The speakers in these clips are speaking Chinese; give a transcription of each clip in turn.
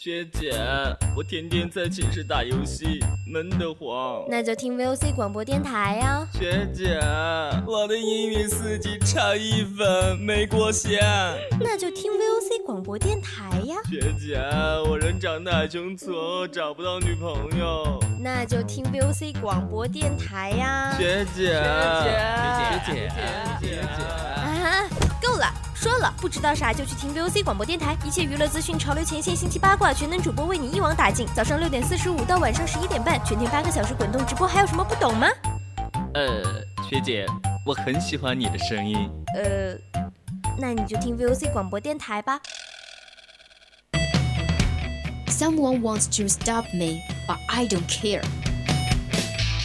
学姐，我天天在寝室打游戏，闷得慌。那就听 VOC 广播电台呀。学姐，我的英语四级差一分，没过线。那就听 VOC 广播电台呀。学姐，我人长得还穷矬，找不到女朋友。那就听 VOC 广播电台呀学姐。学姐，学姐，学姐，学姐。啊，够了。说了不知道啥就去听 VOC 广播电台，一切娱乐资讯、潮流前线、星期八卦，全能主播为你一网打尽。早上六点四十五到晚上十一点半，全天八个小时滚动直播，还有什么不懂吗？呃，学姐，我很喜欢你的声音。呃，那你就听 VOC 广播电台吧。Someone wants to stop me, but I don't care.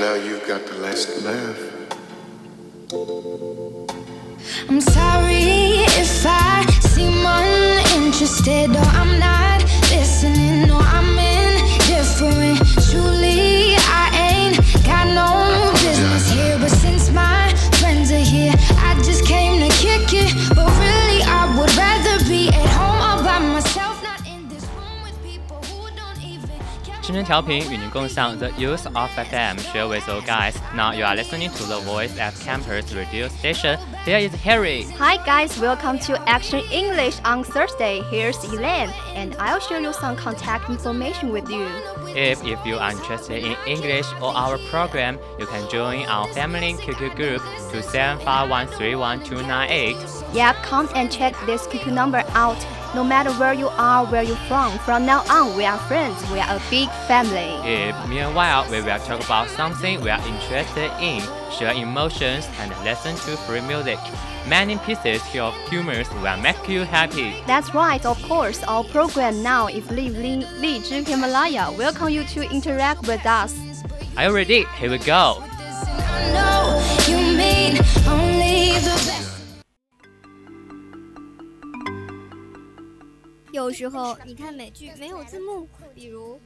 Now you've got the last laugh. I'm sorry if I seem uninterested or I'm not listening or 调频与您共享 The Youth of FM share with all guys. Now you are listening to the Voice at Campus radio station. Here is Harry. Hi guys, welcome to Action English on Thursday. Here's Elaine, and I'll share you some contact information with you. If, if you are interested in English or our program, you can join our family QQ group to 7513128. Yeah, come and check this QQ number out. No matter where you are, where you're from, from now on, we are friends. We are a big family. If meanwhile we will talk about something we are interested in, share emotions, and listen to free music. Many pieces of humor will make you happy. That's right, of course. Our program now is Live Li Zhi Himalaya. Welcome you to interact with us. Are you ready? Here we go. 有时候你看美剧没有字幕，比如。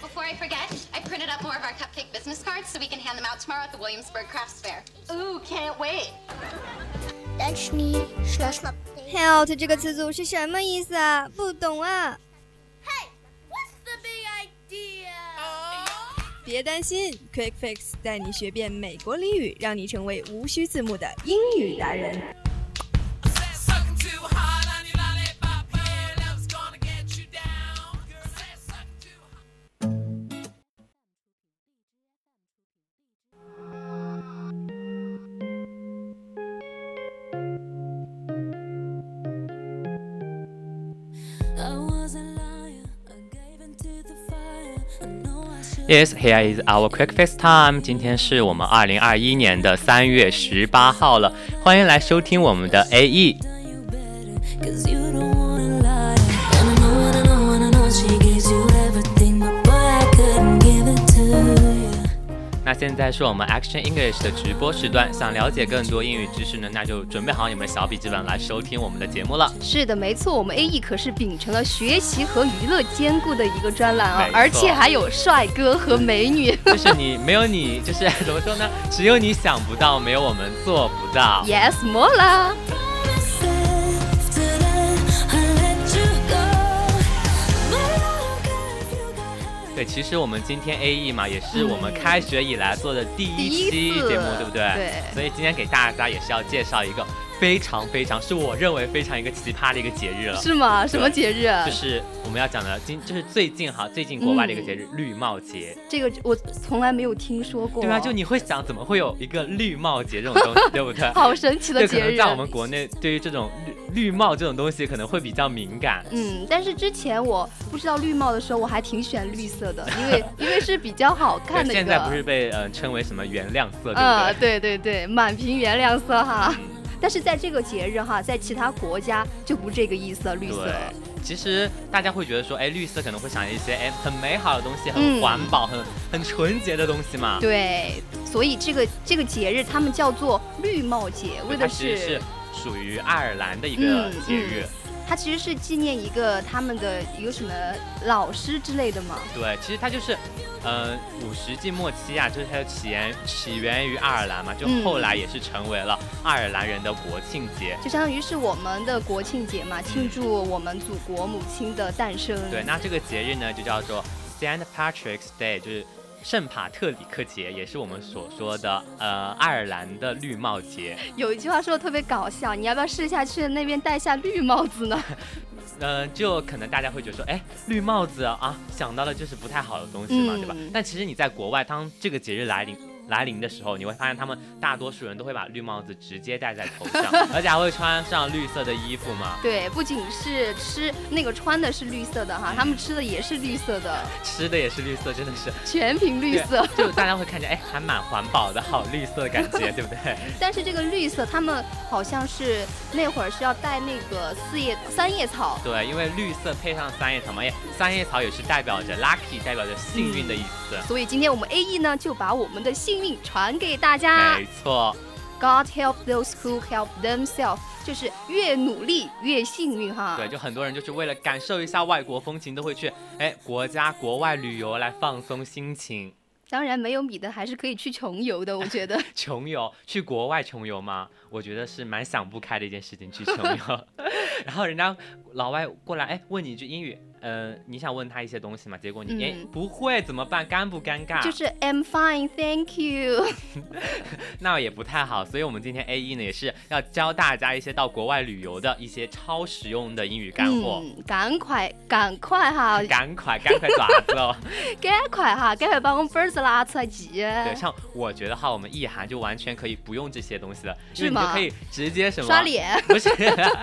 Before I forget, I printed up more of our cupcake business cards so we can hand them out tomorrow at the Williamsburg Crafts Fair. Ooh, can't wait. Health 这个词组是什么意思啊？不懂啊。Hey, what's the big idea? 别担心，Quick Fix 带你学遍美国俚语，让你成为无需字幕的英语达人。Yes, here is our quick face time. 今天是我们二零二一年的三月十八号了，欢迎来收听我们的 AE 在是我们 Action English 的直播时段，想了解更多英语知识呢，那就准备好你们小笔记本来收听我们的节目了。是的，没错，我们 A E 可是秉承了学习和娱乐兼顾的一个专栏啊，而且还有帅哥和美女。就是你没有你，就是怎么说呢？只有你想不到，没有我们做不到。Yes，莫啦。对，其实我们今天 A E 嘛，也是我们开学以来做的第一期节目，对不对？对。所以今天给大家也是要介绍一个。非常非常是我认为非常一个奇葩的一个节日了，是吗？什么节日？就是我们要讲的今就是最近哈，最近国外的一个节日——绿帽节。这个我从来没有听说过。对啊，就你会想，怎么会有一个绿帽节这种东西，对不对？好神奇的节日。可能在我们国内，对于这种绿绿帽这种东西可能会比较敏感。嗯，但是之前我不知道绿帽的时候，我还挺喜欢绿色的，因为因为是比较好看的。现在不是被呃称为什么原谅色，对不对？对对对，满屏原谅色哈。但是在这个节日哈，在其他国家就不这个意思了，绿色。对，其实大家会觉得说，哎，绿色可能会想一些哎很美好的东西，嗯很环保、很很纯洁的东西嘛。对，所以这个这个节日他们叫做绿帽节，为的它其实是属于爱尔兰的一个嗯节日。它其实是纪念一个他们的一个什么老师之类的嘛。对，其实它就是，呃，五世纪末期啊，就是它的起源起源于爱尔兰嘛，就嗯后来也是成为了爱尔兰人的国庆节。就相当于是我们的国庆节嘛，庆祝我们祖国母亲的诞生。对，那这个节日呢，就叫做 Saint Patrick's Day，就是圣帕特里克节，也是我们所说的呃爱尔兰的绿帽节。有一句话说的特别搞笑，你要不要试一下去那边戴下绿帽子呢？呃，就可能大家会觉得说，哎，绿帽子啊，想到的就是不太好的东西嘛，嗯对吧？但其实你在国外，当这个节日来临来临的时候，你会发现他们大多数人都会把绿帽子直接戴在头上，而且还会穿上绿色的衣服嘛。对，不仅是吃那个穿的是绿色的哈，他们吃的也是绿色的，吃的也是绿色，真的是全凭绿色。就大家会看见，哎，还蛮环保的，好绿色的感觉，对不对？但是这个绿色，他们好像是那会儿是要带那个四叶三叶草，对，因为绿色配上三叶草嘛，哎，三叶草也是代表着 lucky，代表着幸运的意思。所以今天我们 A E 呢就把我们的幸运传给大家。没错，God help those who help themselves，就是越努力越幸运哈。对，就很多人就是为了感受一下外国风情，都会去哎国家国外旅游来放松心情。当然没有米的还是可以去穷游的，我觉得。穷游去国外穷游吗？我觉得是蛮想不开的一件事情，去穷游。然后人家老外过来，哎，问你一句英语，呃，你想问他一些东西嘛？结果你哎、嗯不会怎么办？尴不尴尬？就是 I'm fine, thank you。那也不太好，所以我们今天 A 一呢也是要教大家一些到国外旅游的一些超实用的英语干货。嗯，赶快赶快哈，赶快赶快爪子哦！赶快哈，赶快把 我们本子拿出来记。对，像我觉得哈，我们意涵就完全可以不用这些东西了，因是吗为你就可以直接什么刷脸不是，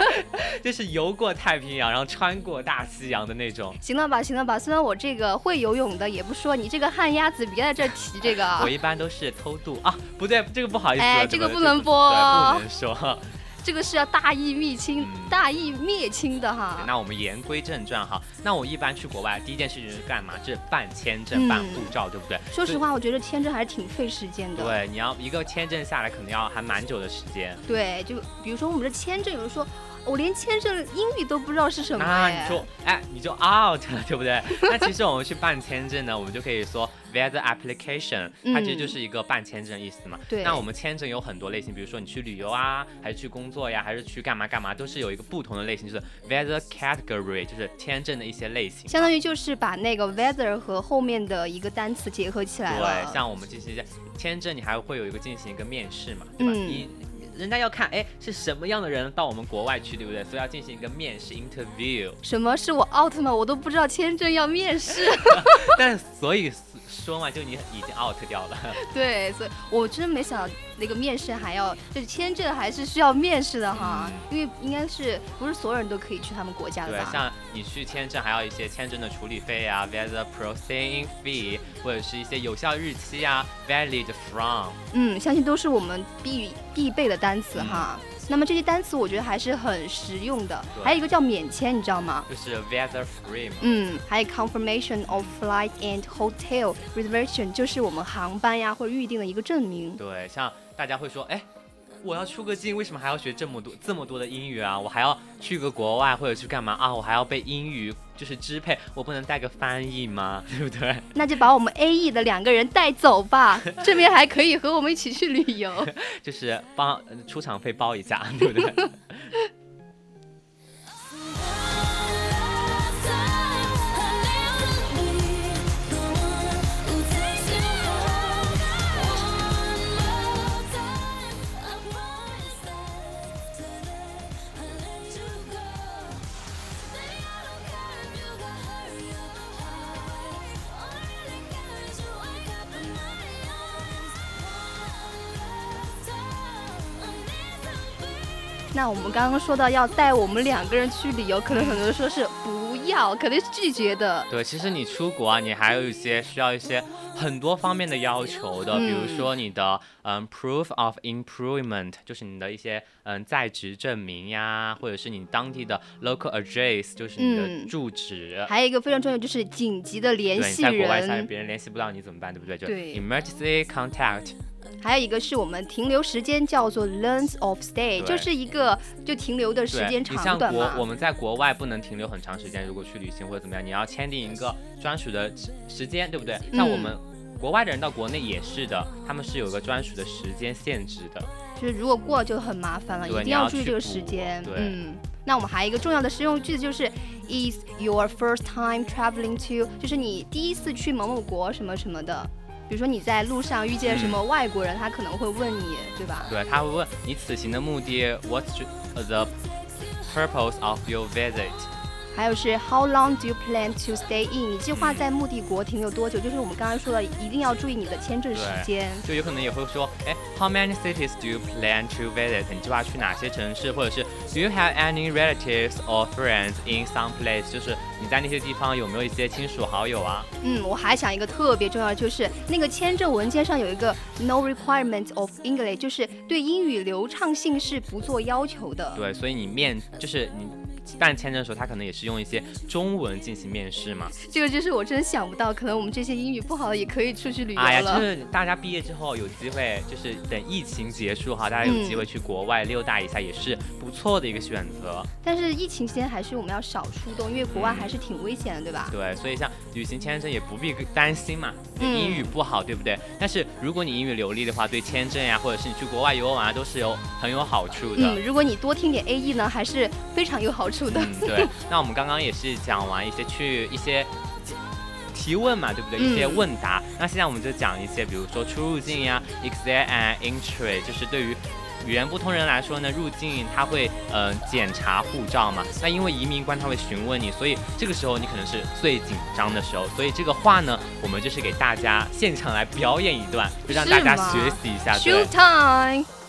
就是游过太平洋，然后穿过大西洋的那种。行了吧，行了吧，虽然我这个会游泳的，也不说你这个旱鸭子别在这提这个啊。我一般都是偷渡啊，不对，这个不好意思，哎这个不能播，不能说。这个是要大义灭亲、嗯大义灭亲的哈。那我们言归正传哈，那我一般去国外第一件事情是干嘛？就是办签证、办护照，对不对？说实话，我觉得签证还是挺费时间的。对，你要一个签证下来，可能要还蛮久的时间。对，就比如说我们的签证，有人说我连签证英语都不知道是什么那哎你就哎，你就 out 了，对不对？那其实我们去办签证呢，我们就可以说 visa application，它其实就是一个办签证意思嘛。嗯对那我们签证有很多类型，比如说你去旅游啊，还是去工作呀，还是去干嘛干嘛，都是有一个不同的类型，就是 visa category，就是签证的一些类型。相当于就是把那个 weather 和后面的一个单词结合起来了。对，像我们这些签证，你还会有一个进行一个面试嘛，对吧？嗯你人家要看，哎，是什么样的人到我们国外去，对不对？所以要进行一个面试 interview。什么是我 out 吗？我都不知道签证要面试。但所以说嘛，就你已经 out 掉了。对，所以我真没想到那个面试还要，就是签证还是需要面试的哈，因为应该是不是所有人都可以去他们国家的对，像你去签证，还要一些签证的处理费啊，visa processing fee，或者是一些有效日期啊，valid from。嗯，相信都是我们必必备的单词哈。那么这些单词我觉得还是很实用的，还有一个叫免签，你知道吗？就是 weather free 嘛。嗯，还有 confirmation of flight and hotel reservation，就是我们航班呀或者预定的一个证明。对，像大家会说，哎，我要出个境，为什么还要学这么多这么多的英语啊？我还要去个国外或者去干嘛啊？我还要背英语就是支配，我不能带个翻译吗？对不对？那就把我们 A E 的两个人带走吧，这边还可以和我们一起去旅游。就是帮呃出场费包一下，对不对？那我们刚刚说到要带我们两个人去旅游，可能很多人说是不要，肯定是拒绝的。对，其实你出国啊，你还有一些需要一些很多方面的要求的，比如说你的嗯 proof of improvement，就是你的一些嗯在职证明呀，或者是你当地的 local address，就是你的住址。还有一个非常重要就是紧急的联系人。在国外，下别人联系不到你怎么办，对不对？就 emergency contact。还有一个是我们停留时间叫做 length of stay，就是一个就停留的时间长短嘛。像国我们在国外不能停留很长时间，如果去旅行或者怎么样，你要签订一个专属的时间，对不对？那我们国外的人到国内也是的，他们是有个专属的时间限制的。就是如果过就很麻烦了，一定要注意这个时间。嗯，那我们还有一个重要的实用句子就是 Is your first time traveling to？就是你第一次去某某国什么什么的。比如说你在路上遇见什么外国人，他可能会问你，对吧？对，他会问你此行的目的，What's the purpose of your visit？还有是 How long do you plan to stay in？你计划在目的国停留多久？就是我们刚刚说的，一定要注意你的签证时间。就有可能也会说，哎，How many cities do you plan to visit？你计划去哪些城市？或者是 Do you have any relatives or friends in some place？就是你在那些地方有没有一些亲属好友啊？嗯，我还想一个特别重要，就是那个签证文件上有一个 No requirement of English，就是对英语流畅性是不做要求的。对，所以你面就是你。办签证的时候，他可能也是用一些中文进行面试嘛。这个就是我真想不到，可能我们这些英语不好的也可以出去旅游了。哎呀，就是大家毕业之后有机会，就是等疫情结束哈，大家有机会去国外溜达一下，也是不错的一个选择。但是疫情期间还是我们要少出动，因为国外还是挺危险的，对吧？对，所以像旅行签证也不必担心嘛，英语不好，对不对？但是如果你英语流利的话，对签证呀，或者是你去国外游玩啊，都是有很有好处的。嗯，如果你多听点 A E 呢，还是非常有好处。嗯，对。那我们刚刚也是讲完一些去一些提问嘛，对不对？一些问答。那现在我们就讲一些，比如说出入境呀，exit and entry，就是对于语言不通人来说呢，入境他会嗯检查护照嘛。那因为移民官他会询问你，所以这个时候你可能是最紧张的时候。所以这个话呢，我们就是给大家现场来表演一段，就让大家学习一下。Show time。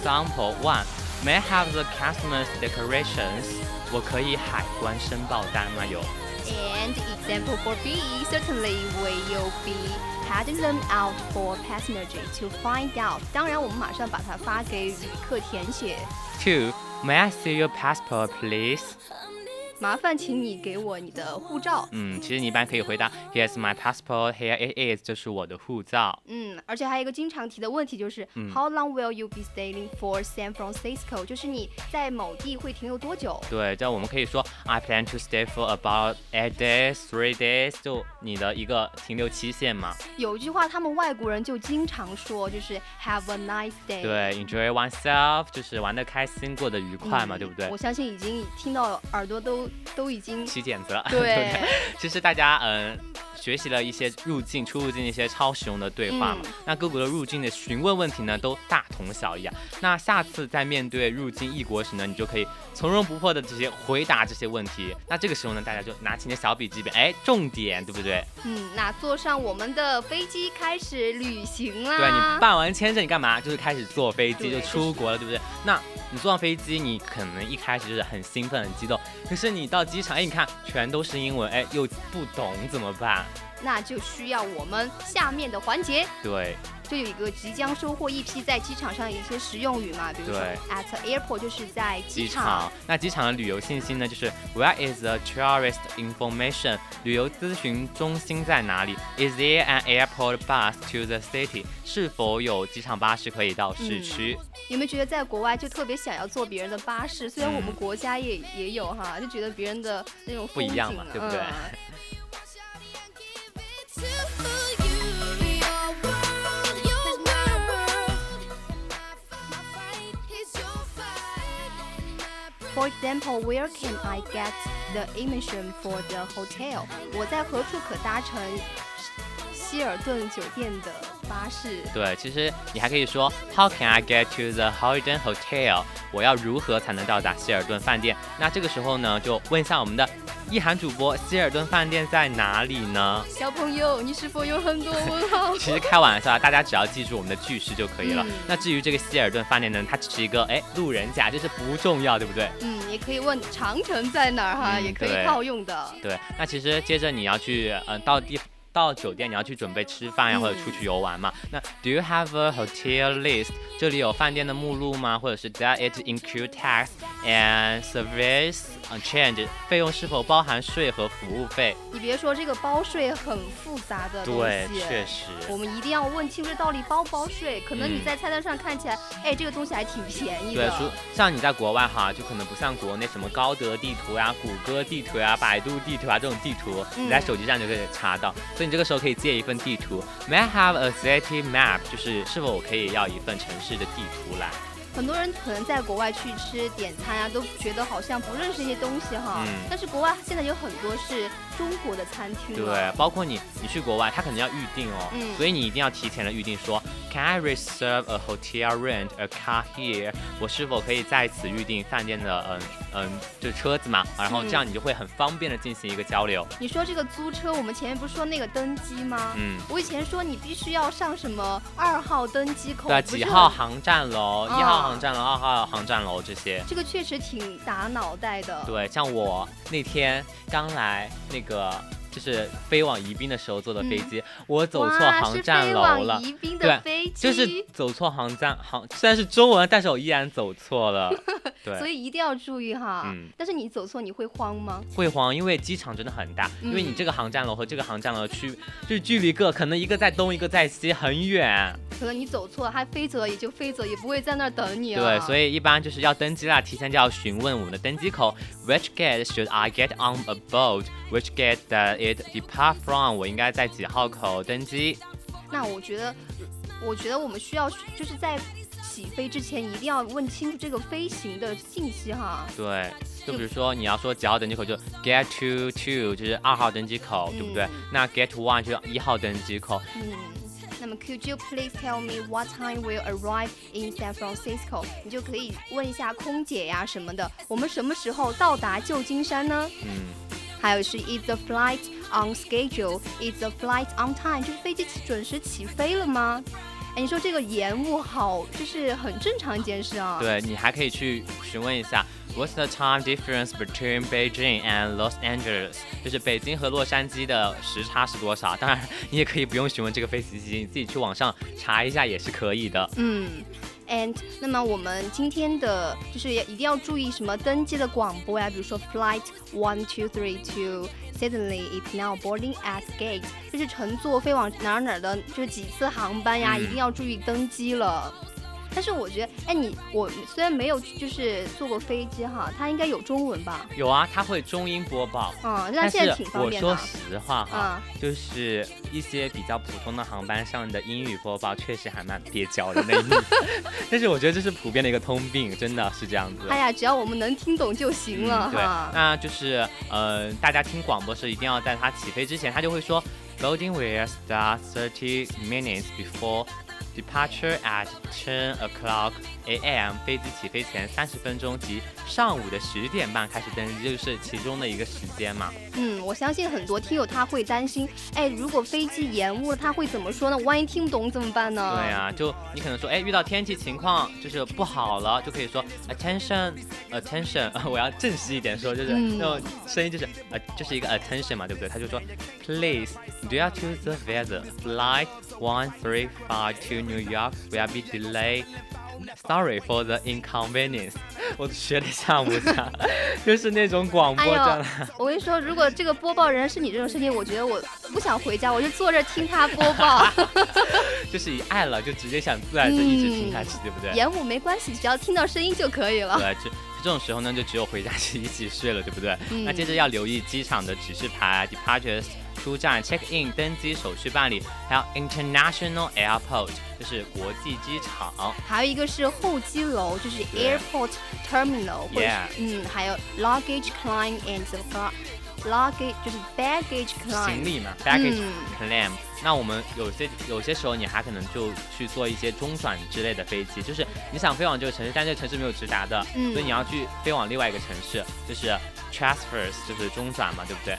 example, one, may I have the customs declarations? 我可以海关申报单吗？有。And example for B, certainly we will be handing them out for passenger to find out. 当然，我们马上把它发给旅客填写。Two, may I see your passport, please? 麻烦请你给我你的护照。嗯，其实你一般可以回答 Here's my passport. Here it is. 就是我的护照。嗯，而且还有一个经常提的问题就是 How long will you be staying for San Francisco？就是你在某地会停留多久？对，这样我们可以说 I plan to stay for about eight days, three days。就你的一个停留期限嘛。有一句话，他们外国人就经常说，就是 Have a nice day。对，Enjoy oneself，就是玩的开心，过得愉快嘛，对不对？我相信已经听到耳朵都。都已经起茧子了。对，其 实大家嗯。学习了一些入境、出入境一些超实用的对话嘛，那各国的入境的询问问题呢，都大同小异啊。那下次在面对入境异国时呢，你就可以从容不迫的直接回答这些问题。那这个时候呢，大家就拿起你的小笔记本，哎，重点，对不对？嗯，那坐上我们的飞机开始旅行啦。对你办完签证，你干嘛？就是开始坐飞机就出国了，对不对？那你坐上飞机，你可能一开始就是很兴奋、很激动，可是你到机场，哎，你看全都是英文，哎，又不懂怎么办？那就需要我们下面的环节。对。就有一个即将收获一批在机场上的一些实用语嘛，比如说 at airport 就是在机场。那机场的旅游信息呢，就是 Where is the tourist information？旅游咨询中心在哪里？Is there an airport bus to the city？是否有机场巴士可以到市区？有没有觉得在国外就特别想要坐别人的巴士？虽然我们国家也也有哈，就觉得别人的那种不一样嘛，对不对？For example, where can I get the emission for the hotel？我在何处可搭乘希尔顿酒店的巴士？对，其实你还可以说 How can I get to the hoyden Hotel？我要如何才能到达希尔顿饭店？那这个时候呢，就问一下我们的。意涵主播，希尔顿饭店在哪里呢？小朋友，你是否有很多问号？其实开玩笑，大家只要记住我们的句式就可以了。那至于这个希尔顿饭店呢，它只是一个哎路人甲，就是不重要，对不对？嗯，也可以问长城在哪儿哈，也可以套用的。对，那其实接着你要去，嗯，到地。到酒店你要去准备吃饭呀，或者出去游玩嘛？那 Do you have a hotel list？这里有饭店的目录吗？或者是 Does it include tax and service change？费用是否包含税和服务费？你别说这个包税很复杂的东西，对，确实，我们一定要问清楚到底包不包税。可能你在菜单上看起来，哎，这个东西还挺便宜的。对，像你在国外哈，就可能不像国内什么高德地图呀、谷歌地图呀、百度地图啊这种地图，你在手机上就可以查到。所以你这个时候可以借一份地图，May I have a city map？就是是否我可以要一份城市的地图来？很多人可能在国外去吃点餐啊，都觉得好像不认识一些东西哈。嗯。但是国外现在有很多是中国的餐厅。对，包括你，你去国外，他可能要预定哦。嗯。所以你一定要提前的预定，说 Can I reserve a hotel rent a car here？我是否可以在此预定饭店的嗯嗯就车子嘛？然后这样你就会很方便的进行一个交流。你说这个租车，我们前面不是说那个登机吗？嗯。我以前说你必须要上什么二号登机口，对，几号航站楼，一号。航站楼、二号航站楼这些，这个确实挺打脑袋的。对，像我那天刚来那个。就是飞往宜宾的时候坐的飞机，我走错航站楼了。对，就是走错航站航，虽然是中文，但是我依然走错了。对，所以一定要注意哈。嗯。但是你走错，你会慌吗？会慌，因为机场真的很大，因为你这个航站楼和这个航站楼区就是距离各，可能一个在东，一个在西，很远。可能你走错，它飞走也就飞走，也不会在那儿等你了。对，所以一般就是要登机啦，提前就要询问我们的登机口，Which gate should I get on a boat？Which gate does It depart from，我应该在几号口登机？那我觉得，我觉得我们需要就是在起飞之前一定要问清楚这个飞行的信息哈。对，就比如说你要说几号登机口，就 get to two 就是二号登机口，对不对？那 get one 就是一号登机口。嗯，那么 Could you please tell me what time will arrive in San Francisco？你就可以问一下空姐呀什么的，我们什么时候到达旧金山呢？嗯。还有是 Is the flight on schedule? Is the flight on time? 就是飞机准时起飞了吗？哎，你说这个延误好，就是很正常一件事啊。对你还可以去询问一下，What's the time difference between Beijing and Los Angeles？就是北京和洛杉矶的时差是多少？当然，你也可以不用询问这个飞行机，你自己去网上查一下也是可以的。嗯。And 那么我们今天的就是一定要注意什么登机的广播呀，比如说 Flight one two three two suddenly it's now boarding at gate，就是乘坐飞往哪儿哪儿的，就是几次航班呀，一定要注意登机了。但是我觉得，哎，你我虽然没有就是坐过飞机哈，它应该有中文吧？有啊，它会中英播报。嗯，那现在挺方便的。我说实话哈，就是一些比较普通的航班上的英语播报确实还蛮蹩脚的那一种 但是我觉得这是普遍的一个通病，真的是这样子。哎呀，只要我们能听懂就行了对，那就是呃，大家听广播时一定要在它起飞之前，它就会说，Loading will start thirty minutes before。Departure at ten o'clock a.m. 飞机起飞前三十分钟及上午的十点半开始登机，就是其中的一个时间嘛。嗯，我相信很多听友他会担心，哎，如果飞机延误了，他会怎么说呢？万一听不懂怎么办呢？对呀，就你可能说，哎，遇到天气情况就是不好了，就可以说 attention，attention，我要正式一点说，就是那种声音就是呃，就是一个 attention 嘛，对不对？他就说，please，due to the weather，flight one three five two。New York will be delayed. Sorry for the inconvenience. 我学的像不像？就是那种广播的。我跟你说，如果这个播报人是你这种事情，我觉得我不想回家，我就坐这听他播报。就是一爱了就直接想坐在这一直听下去，对不对？延误没关系，只要听到声音就可以了。对，这这种时候呢，就只有回家去一起睡了，对不对？那接着要留意机场的指示牌，departures。出站 check in 登机手续办理，还有 international airport 就是国际机场，还有一个是候机楼，就是 airport terminal，或者嗯，还有 luggage claim and luggage 就是 baggage claim 行李嘛，baggage claim。那我们有些有些时候你还可能就去做一些中转之类的飞机，就是你想飞往这个城市，但这个城市没有直达的，所以你要去飞往另外一个城市，就是 transfers 就是中转嘛，对不对？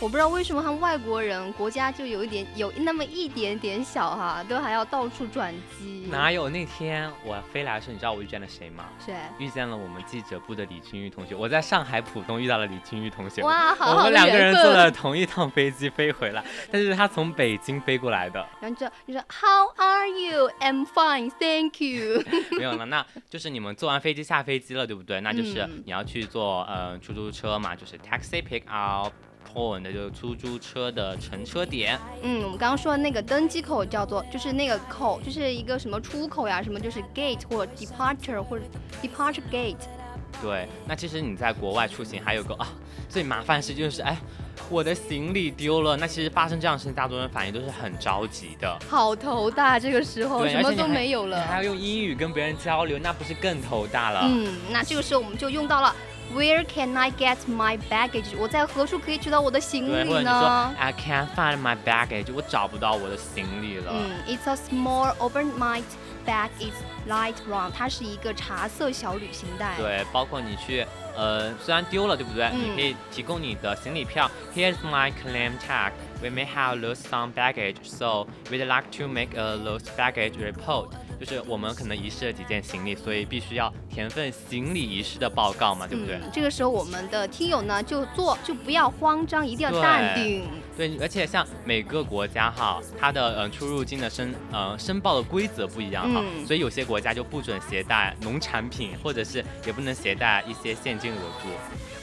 我不知道为什么他们外国人国家就有一点有那么一点点小哈，都还要到处转机。哪有那天我飞来的时候，你知道我遇见了谁吗？谁？遇见了我们记者部的李金玉同学。我在上海浦东遇到了李金玉同学。哇，好我们两个人坐了同一趟飞机飞回来，但是他从北京飞过来的。然后就你说 How are you? I'm fine, thank you。没有了，那就是你们坐完飞机下飞机了，对不对？那就是你要去坐呃出租车嘛，就是 taxi pick up。Point 就是出租车的乘车点。嗯，我们刚刚说的那个登机口叫做，就是那个口，就是一个什么出口呀，什么就是 gate 或 departure 或者 departure gate。对，那其实你在国外出行还有个啊最麻烦的事就是，哎，我的行李丢了。那其实发生这样的事情，大多数人反应都是很着急的，好头大。这个时候什么都没有了，还要用英语跟别人交流，那不是更头大了？嗯，那这个时候我们就用到了。Where can I get my baggage？我在何处可以取到我的行李呢？I can't find my baggage，我找不到我的行李了。嗯，It's a small overnight bag. It's light brown. 它是一个茶色小旅行袋。对，包括你去，呃，虽然丢了，对不对？你可以提供你的行李票。Here's my claim tag. We may have lost some baggage, so we'd like to make a lost baggage report. 就是我们可能遗失了几件行李，所以必须要填份行李遗失的报告嘛，对不对？这个时候我们的听友呢就做就不要慌张，一定要淡定。对，而且像每个国家哈，它的呃出入境的申呃申报的规则不一样哈，所以有些国家就不准携带农产品，或者是也不能携带一些现金额度。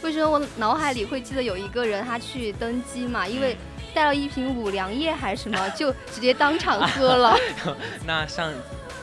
为什么我脑海里会记得有一个人他去登机嘛？因为带了一瓶五粮液还是什么，就直接当场喝了。那上。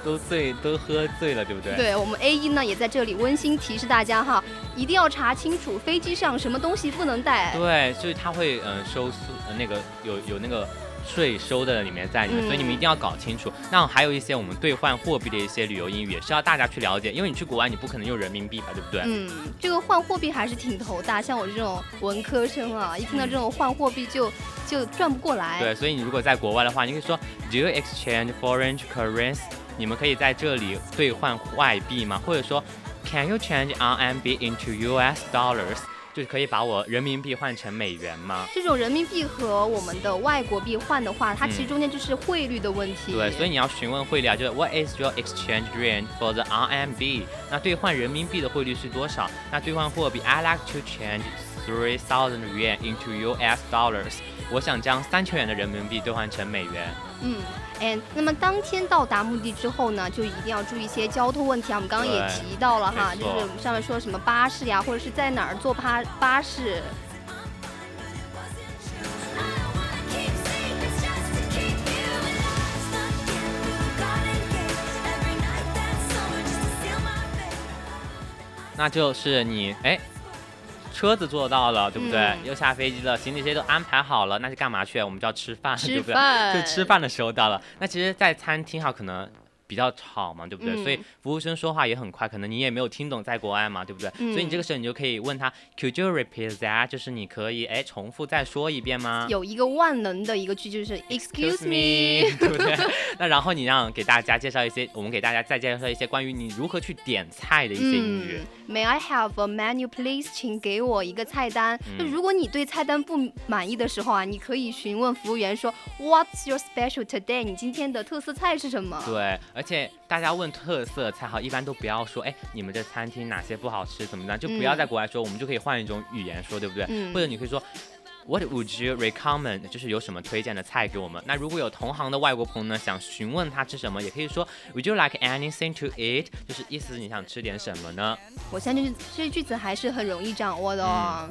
都醉，都喝醉了，对不对？对我们 A 一呢，也在这里温馨提示大家哈，一定要查清楚飞机上什么东西不能带。对，就是他会嗯收税，那个有有那个税收的里面在里面，所以你们一定要搞清楚。那还有一些我们兑换货币的一些旅游英语，也是要大家去了解，因为你去国外你不可能用人民币吧，对不对？嗯，这个换货币还是挺头大，像我这种文科生啊，一听到这种换货币就就转不过来。对，所以你如果在国外的话，你可以说 Do you exchange foreign currency？你们可以在这里兑换外币吗？或者说，Can you change RMB into US dollars？就是可以把我人民币换成美元吗？这种人民币和我们的外国币换的话，它其实中间就是汇率的问题。对，所以你要询问汇率啊，就是 What is your exchange rate for the RMB？那兑换人民币的汇率是多少？那兑换货币，I like to change three thousand yuan into US dollars。我想将三千元的人民币兑换成美元。嗯。哎，那么当天到达目的之后呢，就一定要注意一些交通问题啊。我们刚刚也提到了哈，就是我们上面说什么巴士呀，或者是在哪儿坐巴巴士。那就是你哎。车子坐到了，对不对？又下飞机了，行李这些都安排好了，那是干嘛去？我们就要吃饭，对不对？就吃饭的时候到了。那其实，在餐厅哈，可能。比较吵嘛，对不对？所以服务生说话也很快，可能你也没有听懂，在国外嘛，对不对？所以你这个时候你就可以问他，Could you repeat that？就是你可以哎重复再说一遍吗？有一个万能的一个句就是 Excuse me，对不对？那然后你让给大家介绍一些，我们给大家再介绍一些关于你如何去点菜的一些英语。May I have a menu, please？请给我一个菜单。那如果你对菜单不满意的时候啊，你可以询问服务员说，What's your special today？你今天的特色菜是什么？对。而且大家问特色菜哈，一般都不要说，哎，你们这餐厅哪些不好吃，怎么样？就不要在国外说，我们就可以换一种语言说，对不对？或者你可以说，What would you recommend？就是有什么推荐的菜给我们。那如果有同行的外国朋友呢，想询问他吃什么，也可以说，Would you like anything to eat？就是意思你想吃点什么呢？我相信这些句子还是很容易掌握的哦。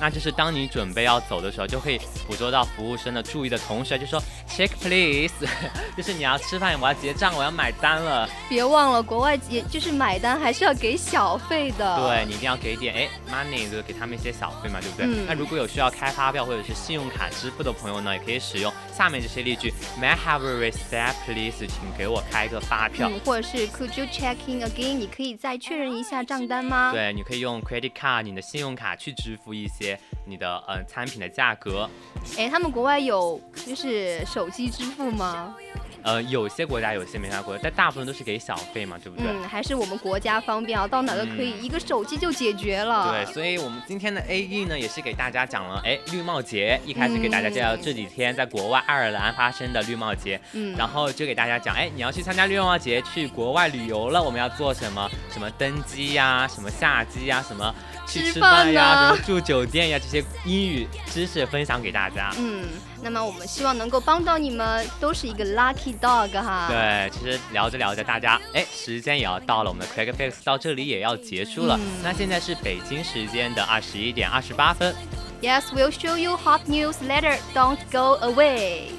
那就是当你准备要走的时候，就可以捕捉到服务生的注意的同时，就说，check please，就是你要吃饭，我要结账，我要买单了。别忘了，国外也就是买单还是要给小费的。对你一定要给点哎 money，就给他们一些小费嘛，对不对？那如果有需要开发票或者是信用卡支付的朋友呢，也可以使用下面这些例句：May I have a receipt please？请给我开个发票。嗯，或者是 Could you check in again？你可以再确认一下账单吗？对，你可以用 credit card，你的信用卡去支付一些你的嗯餐品的价格。哎，他们国外有就是手机支付吗？呃，有些国家有些没啥国家，但大部分都是给小费嘛，对不对？嗯，还是我们国家方便啊，到哪都可以一个手机就解决了。对，所以我们今天的 A E 呢，也是给大家讲了，哎，绿帽节，一开始给大家介绍这几天在国外爱尔兰发生的绿帽节，嗯，然后就给大家讲，哎，你要去参加绿帽节，去国外旅游了，我们要做什么？什么登机呀，什么下机呀，什么去吃饭呀，住酒店呀，这些英语知识分享给大家。嗯，那么我们希望能够帮到你们，都是一个 lucky。dog 哈，对，其实聊着聊着，大家哎，时间也要到了，我们的 Quick Fix 到这里也要结束了。那现在是北京时间的二十一点二十八分。Yes, we'll show you hot news later. Don't go away.